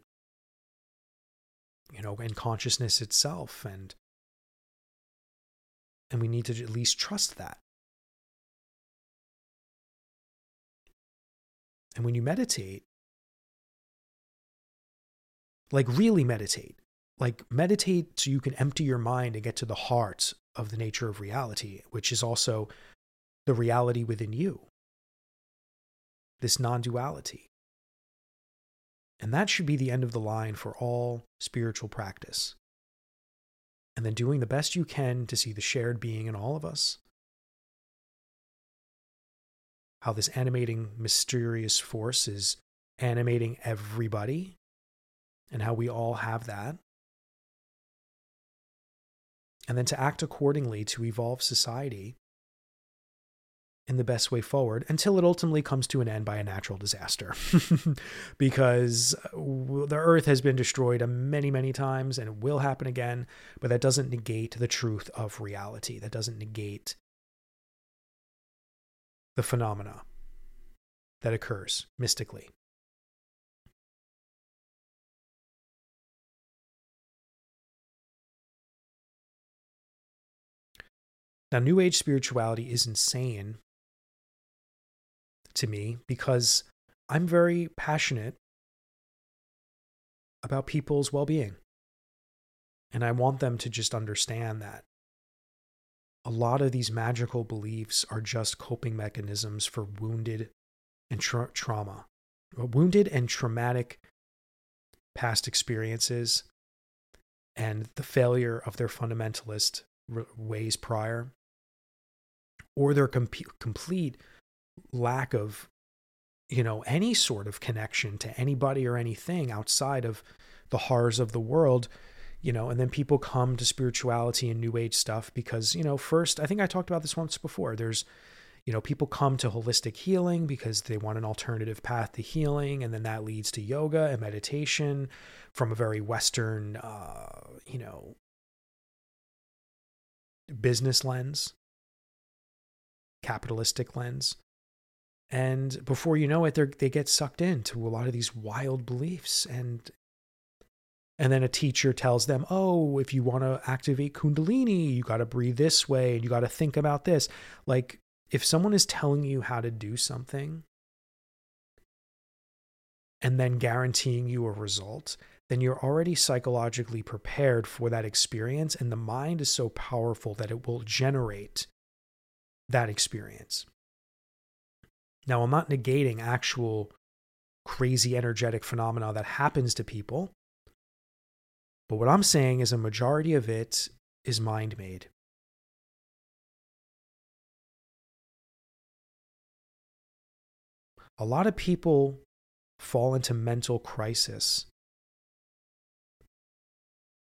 you know, and consciousness itself. And and we need to at least trust that. And when you meditate, like really meditate, like meditate so you can empty your mind and get to the heart of the nature of reality, which is also the reality within you, this non duality. And that should be the end of the line for all spiritual practice and then doing the best you can to see the shared being in all of us. How this animating, mysterious force is animating everybody, and how we all have that. And then to act accordingly to evolve society in the best way forward until it ultimately comes to an end by a natural disaster. because uh, the earth has been destroyed many, many times and it will happen again, but that doesn't negate the truth of reality. That doesn't negate the phenomena. that occurs mystically. Now, New Age spirituality is insane to me because I'm very passionate about people's well being. And I want them to just understand that a lot of these magical beliefs are just coping mechanisms for wounded and tra- trauma, wounded and traumatic past experiences and the failure of their fundamentalist ways prior or their com- complete lack of you know any sort of connection to anybody or anything outside of the horrors of the world you know and then people come to spirituality and new age stuff because you know first i think i talked about this once before there's you know people come to holistic healing because they want an alternative path to healing and then that leads to yoga and meditation from a very western uh you know business lens capitalistic lens. And before you know it, they they get sucked into a lot of these wild beliefs. And and then a teacher tells them, oh, if you want to activate Kundalini, you got to breathe this way and you got to think about this. Like, if someone is telling you how to do something and then guaranteeing you a result, then you're already psychologically prepared for that experience. And the mind is so powerful that it will generate that experience. Now, I'm not negating actual crazy energetic phenomena that happens to people, but what I'm saying is a majority of it is mind made. A lot of people fall into mental crisis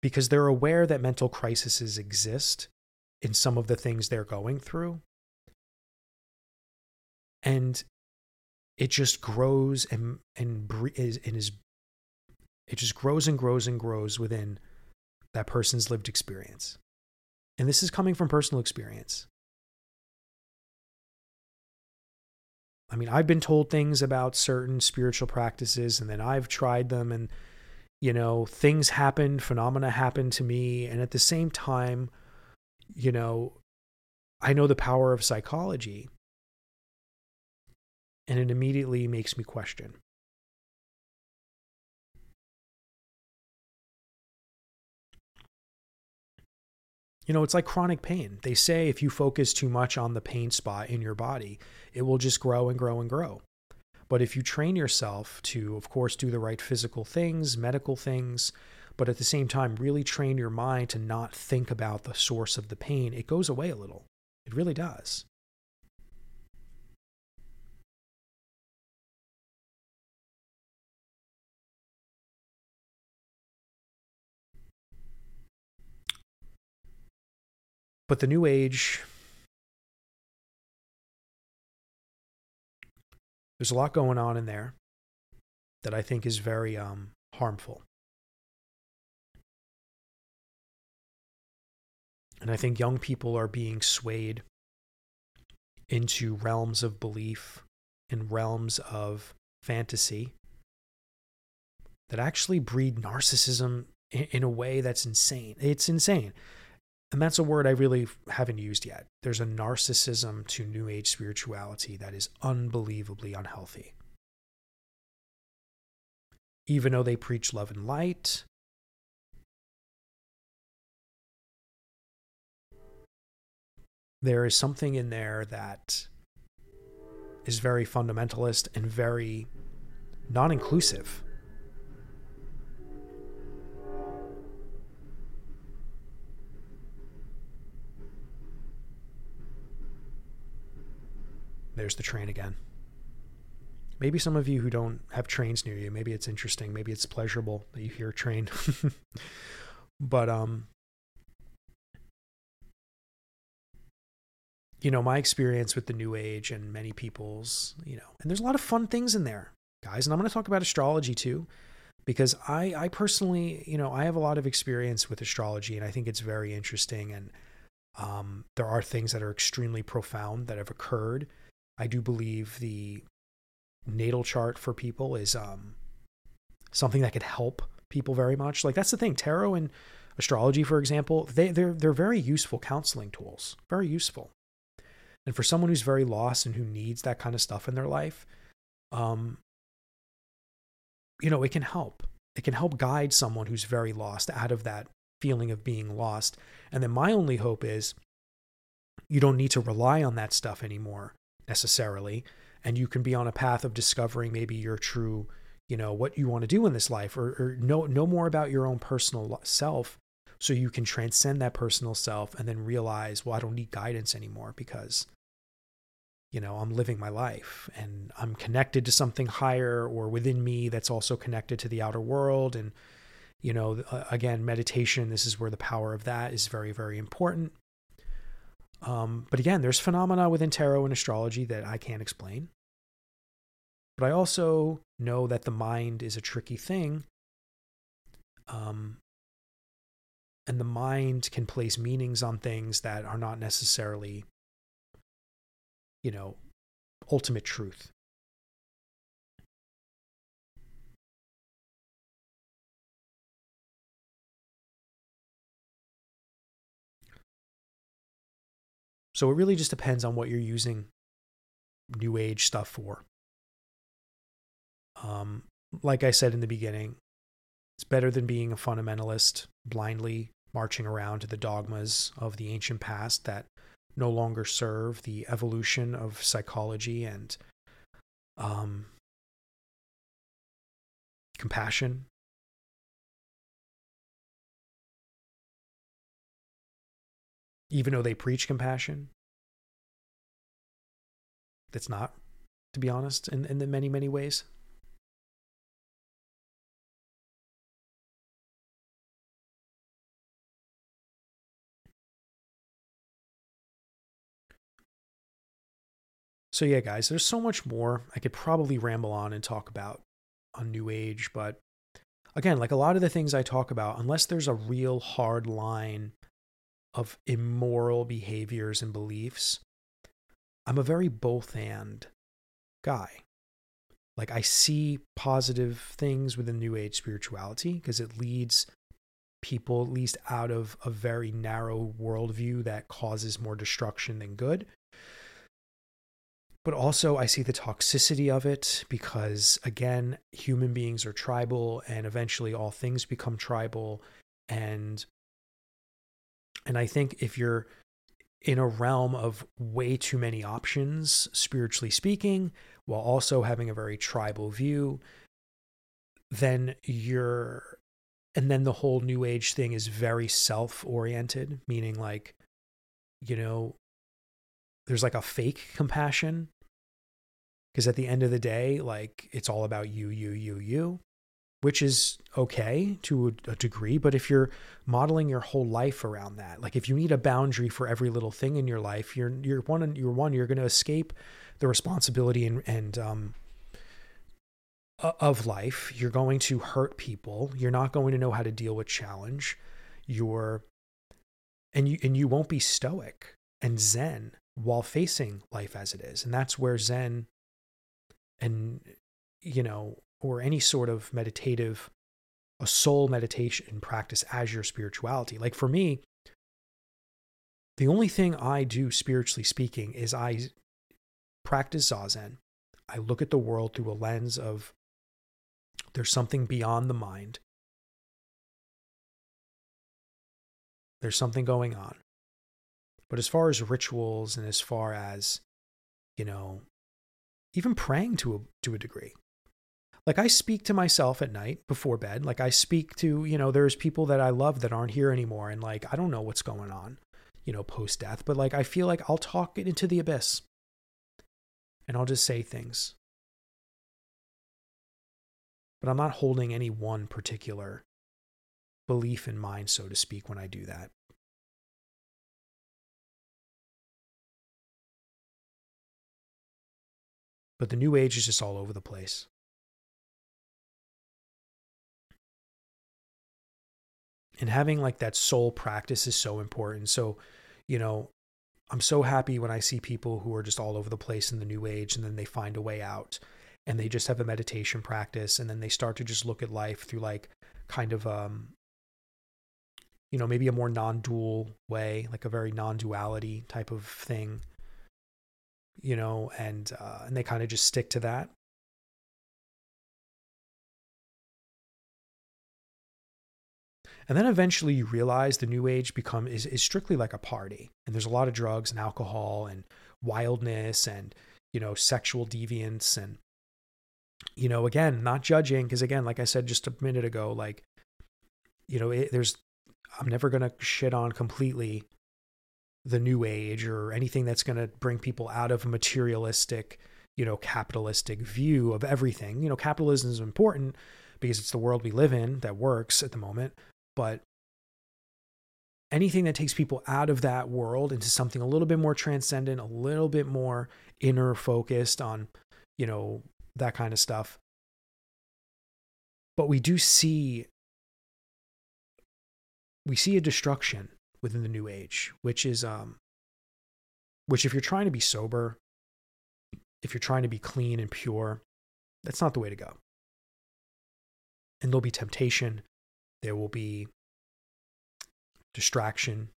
because they're aware that mental crises exist in some of the things they're going through and it just grows and and is and is it just grows and grows and grows within that person's lived experience. And this is coming from personal experience. I mean i've been told things about certain spiritual practices and then i've tried them and you know things happened phenomena happened to me. And at the same time you know i know the power of psychology and it immediately makes me question. You know, it's like chronic pain. They say if you focus too much on the pain spot in your body, it will just grow and grow and grow. But if you train yourself to, of course, do the right physical things, medical things, but at the same time, really train your mind to not think about the source of the pain, it goes away a little. It really does. But the new age, there's a lot going on in there that I think is very um, harmful. And I think young people are being swayed into realms of belief and realms of fantasy that actually breed narcissism in, a way that's insane. It's insane. And that's a word I really haven't used yet. There's a narcissism to New Age spirituality that is unbelievably unhealthy. Even though they preach love and light, there is something in there that is very fundamentalist and very non inclusive. There's the train again. Maybe some of you who don't have trains near you, maybe it's interesting, maybe it's pleasurable that you hear a train. but um you know, my experience with the new age and many people's, you know, and there's a lot of fun things in there, guys, and I'm going to talk about astrology too because I I personally, you know, I have a lot of experience with astrology and I think it's very interesting and um, there are things that are extremely profound that have occurred I do believe the natal chart for people is um, something that could help people very much. Like that's the thing, tarot and astrology, for example, they they're they're very useful counseling tools, very useful. And for someone who's very lost and who needs that kind of stuff in their life, um, you know, it can help. It can help guide someone who's very lost out of that feeling of being lost. And then my only hope is you don't need to rely on that stuff anymore necessarily. And you can be on a path of discovering maybe your true, you know, what you want to do in this life or, or know, know more about your own personal self so you can transcend that personal self and then realize, well, I don't need guidance anymore because you know, I'm living my life and I'm connected to something higher or within me that's also connected to the outer world. And, you know, uh, again, meditation, this is where the power of that is very, very important. Um, but again, there's phenomena within tarot and astrology that I can't explain. But I also know that the mind is a tricky thing. Um, and the mind can place meanings on things that are not necessarily you know, ultimate truth. So it really just depends on what you're using new age stuff for. Um, like I said in the beginning, it's better than being a fundamentalist, blindly marching around to the dogmas of the ancient past that no longer serve the evolution of psychology and um, compassion. Even though they preach compassion, that's not, to be honest, in, in the many, many ways. So, yeah, guys, there's so much more I could probably ramble on and talk about on New Age. But again, like a lot of the things I talk about, unless there's a real hard line of immoral behaviors and beliefs, I'm a very both and guy. Like, I see positive things within New Age spirituality because it leads people, at least out of a very narrow worldview that causes more destruction than good but also I see the toxicity of it because again, human beings are tribal and eventually all things become tribal and and I think if you're in a realm of way too many options spiritually speaking while also having a very tribal view then you're and then the whole new age thing is very self oriented meaning like you know there's like a fake compassion. Because at the end of the day like it's all about you you you you which is okay to a, degree but if you're modeling your whole life around that like if you need a boundary for every little thing in your life you're you're one you're one you're going to escape the responsibility and and um of life. You're going to hurt people. You're not going to know how to deal with challenge. You're and you and you won't be stoic and zen while facing life as it is. And that's where zen and you know or any sort of meditative a soul meditation practice as your spirituality. Like for me the only thing i do spiritually speaking is i practice zazen. I look at the world through a lens of there's something beyond the mind. There's something going on. But as far as rituals and as far as you know even praying to a, to a degree. Like I speak to myself at night before bed. Like I speak to, you know, there's people that I love that aren't here anymore. And like, I don't know what's going on, you know, post death, but like, I feel like I'll talk it into the abyss and I'll just say things. But I'm not holding any one particular belief in mind, so to speak, when I do that. But the new age is just all over the place. And having like that soul practice is so important. So, you know, I'm so happy when I see people who are just all over the place in the new age and then they find a way out. and they just have a meditation practice and then they start to just look at life through like kind of um you know maybe a more non-dual way like a very non-duality type of thing you know and uh and they kind of just stick to that and then eventually you realize the new age become is, is strictly like a party. And there's a lot of drugs and alcohol and wildness and you know sexual deviance and you know again not judging because again like i said just a minute ago like you know it, there's i'm never going to shit on completely the new age or anything that's going to bring people out of a materialistic you know capitalistic view of everything. You know capitalism is important because it's the world we live in that works at the moment but anything that takes people out of that world into something a little bit more transcendent, a little bit more inner focused on, you know, that kind of stuff. But we do see we see a destruction within the new age, which is um which if you're trying to be sober, if you're trying to be clean and pure, that's not the way to go. And there'll be temptation, there will be distraction.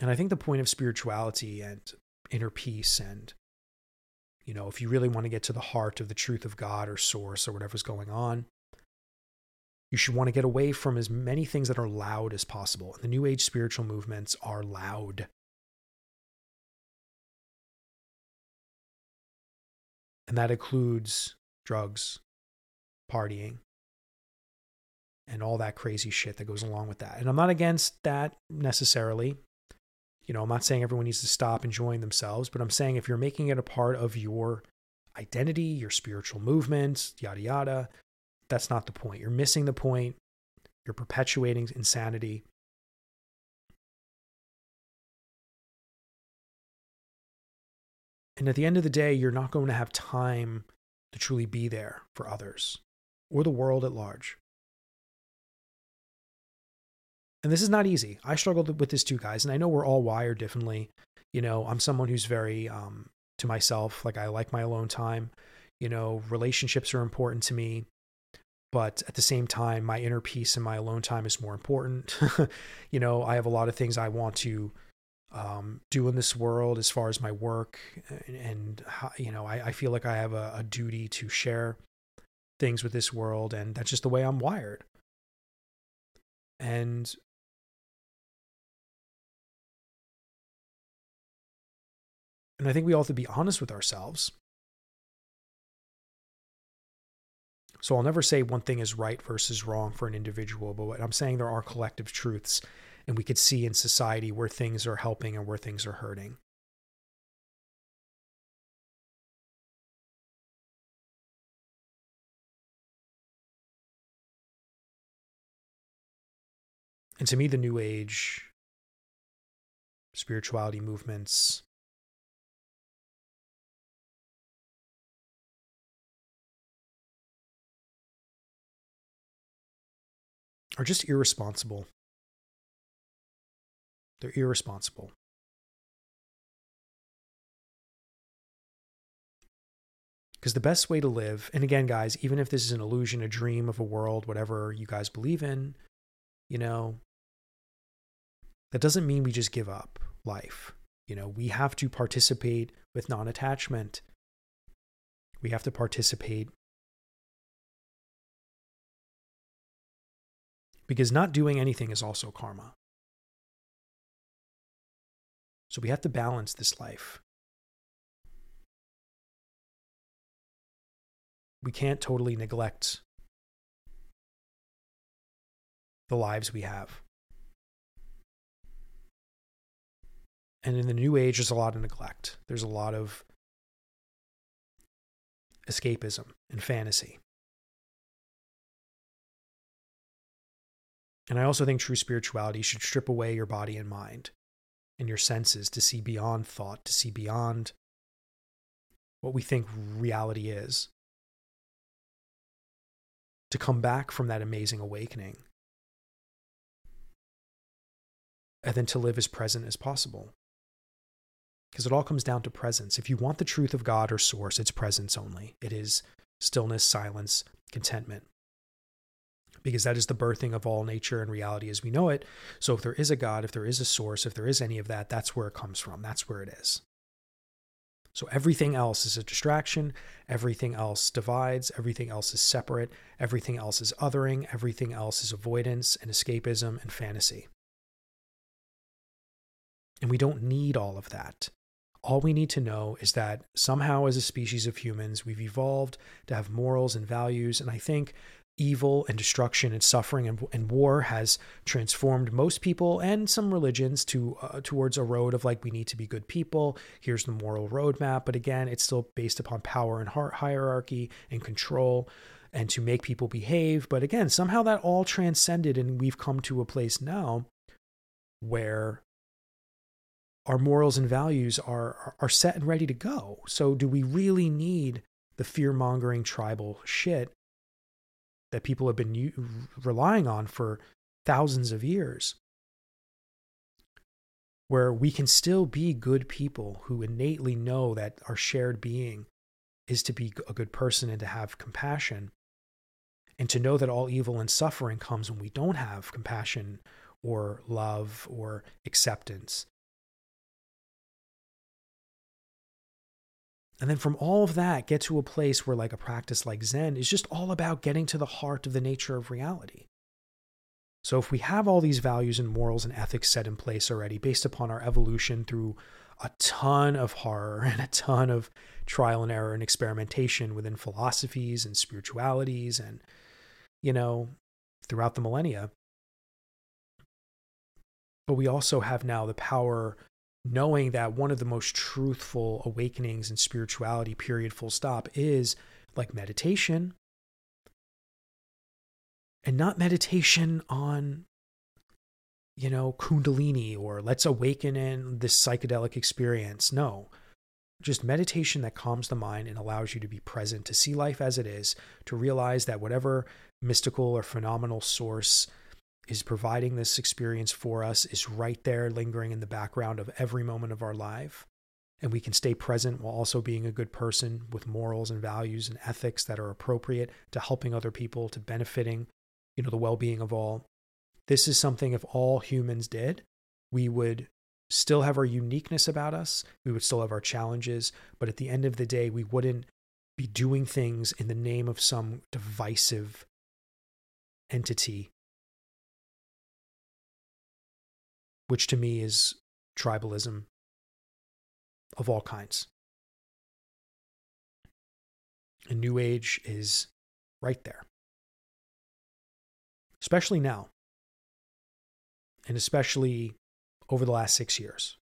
And I think the point of spirituality and inner peace and you know, if you really want to get to the heart of the truth of God or source or whatever's going on, you should want to get away from as many things that are loud as possible. And the New Age spiritual movements are loud. And that includes drugs, partying, and all that crazy shit that goes along with that. And I'm not against that necessarily. You know, I'm not saying everyone needs to stop enjoying themselves, but I'm saying if you're making it a part of your identity, your spiritual movement, yada, yada, that's not the point. You're missing the point. You're perpetuating insanity. And at the end of the day, you're not going to have time to truly be there for others or the world at large. And this is not easy. I struggled with this too, guys. And I know we're all wired differently. You know, I'm someone who's very um, to myself. Like, I like my alone time. You know, relationships are important to me. But at the same time, my inner peace and my alone time is more important. you know, I have a lot of things I want to um, do in this world as far as my work and, and how, you know I, I, feel like i have a, a, duty to share things with this world and that's just the way i'm wired. And and i think we all have to be honest with ourselves. So i'll never say one thing is right versus wrong for an individual but what i'm saying there are collective truths and we could see in society where things are helping and where things are hurting. And to me, the New Age spirituality movements are just irresponsible. They're irresponsible. Because the best way to live, and again, guys, even if this is an illusion, a dream of a world, whatever you guys believe in, you know, that doesn't mean we just give up life. You know, we have to participate with non attachment. We have to participate because not doing anything is also karma. So we have to balance this life. We can't totally neglect the lives we have. And in the new age, there's a lot of neglect. There's a lot of escapism and fantasy. And I also think true spirituality should strip away your body and mind and your senses to see beyond thought, to see beyond what we think reality is, to come back from that amazing awakening and then to live as present as possible. Because it all comes down to presence. If you want the truth of God or source, it's presence only. It is stillness, silence, contentment. Because that is the birthing of all nature and reality as we know it. So if there is a God, if there is a source, if there is any of that, that's where it comes from. That's where it is. So everything else is a distraction. Everything else divides. Everything else is separate. Everything else is othering. Everything else is avoidance and escapism and fantasy. And we don't need all of that. All we need to know is that somehow, as a species of humans, we've evolved to have morals and values. And I think evil and destruction and suffering and, and war has transformed most people and some religions to uh, towards a road of like we need to be good people. Here's the moral roadmap. But again it's still based upon power and hierarchy and control and to make people behave. But again somehow that all transcended and we've come to a place now where our morals and values are are set and ready to go. So do we really need the fear mongering tribal shit that people have been relying on for thousands of years, where we can still be good people who innately know that our shared being is to be a good person and to have compassion, and to know that all evil and suffering comes when we don't have compassion or love or acceptance And then from all of that, get to a place where, like a practice like Zen, is just all about getting to the heart of the nature of reality. So, if we have all these values and morals and ethics set in place already, based upon our evolution through a ton of horror and a ton of trial and error and experimentation within philosophies and spiritualities and, you know, throughout the millennia. But we also have now the power knowing that one of the most truthful awakenings in spirituality, period, full stop, is like meditation. And not meditation on, you know, Kundalini or let's awaken in this psychedelic experience. No, just meditation that calms the mind and allows you to be present, to see life as it is, to realize that whatever mystical or phenomenal source is providing this experience for us, is right there, lingering in the background of every moment of our life. And we can stay present while also being a good person with morals and values and ethics that are appropriate to helping other people, to benefiting, you know, the well being of all. This is something if all humans did, we would still have our uniqueness about us. We would still have our challenges. But at the end of the day, we wouldn't be doing things in the name of some divisive entity which to me is tribalism of all kinds. And New Age is right there, especially now, and especially over the last six years.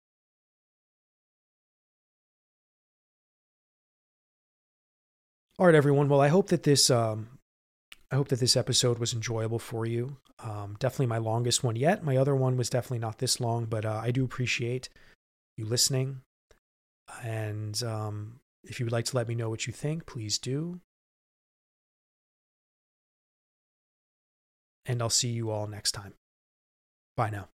All right, everyone. Well, I hope that this um, I hope that this episode was enjoyable for you. Um, definitely my longest one yet. My other one was definitely not this long, but uh, I do appreciate you listening. And um, if you would like to let me know what you think, please do. And I'll see you all next time. Bye now.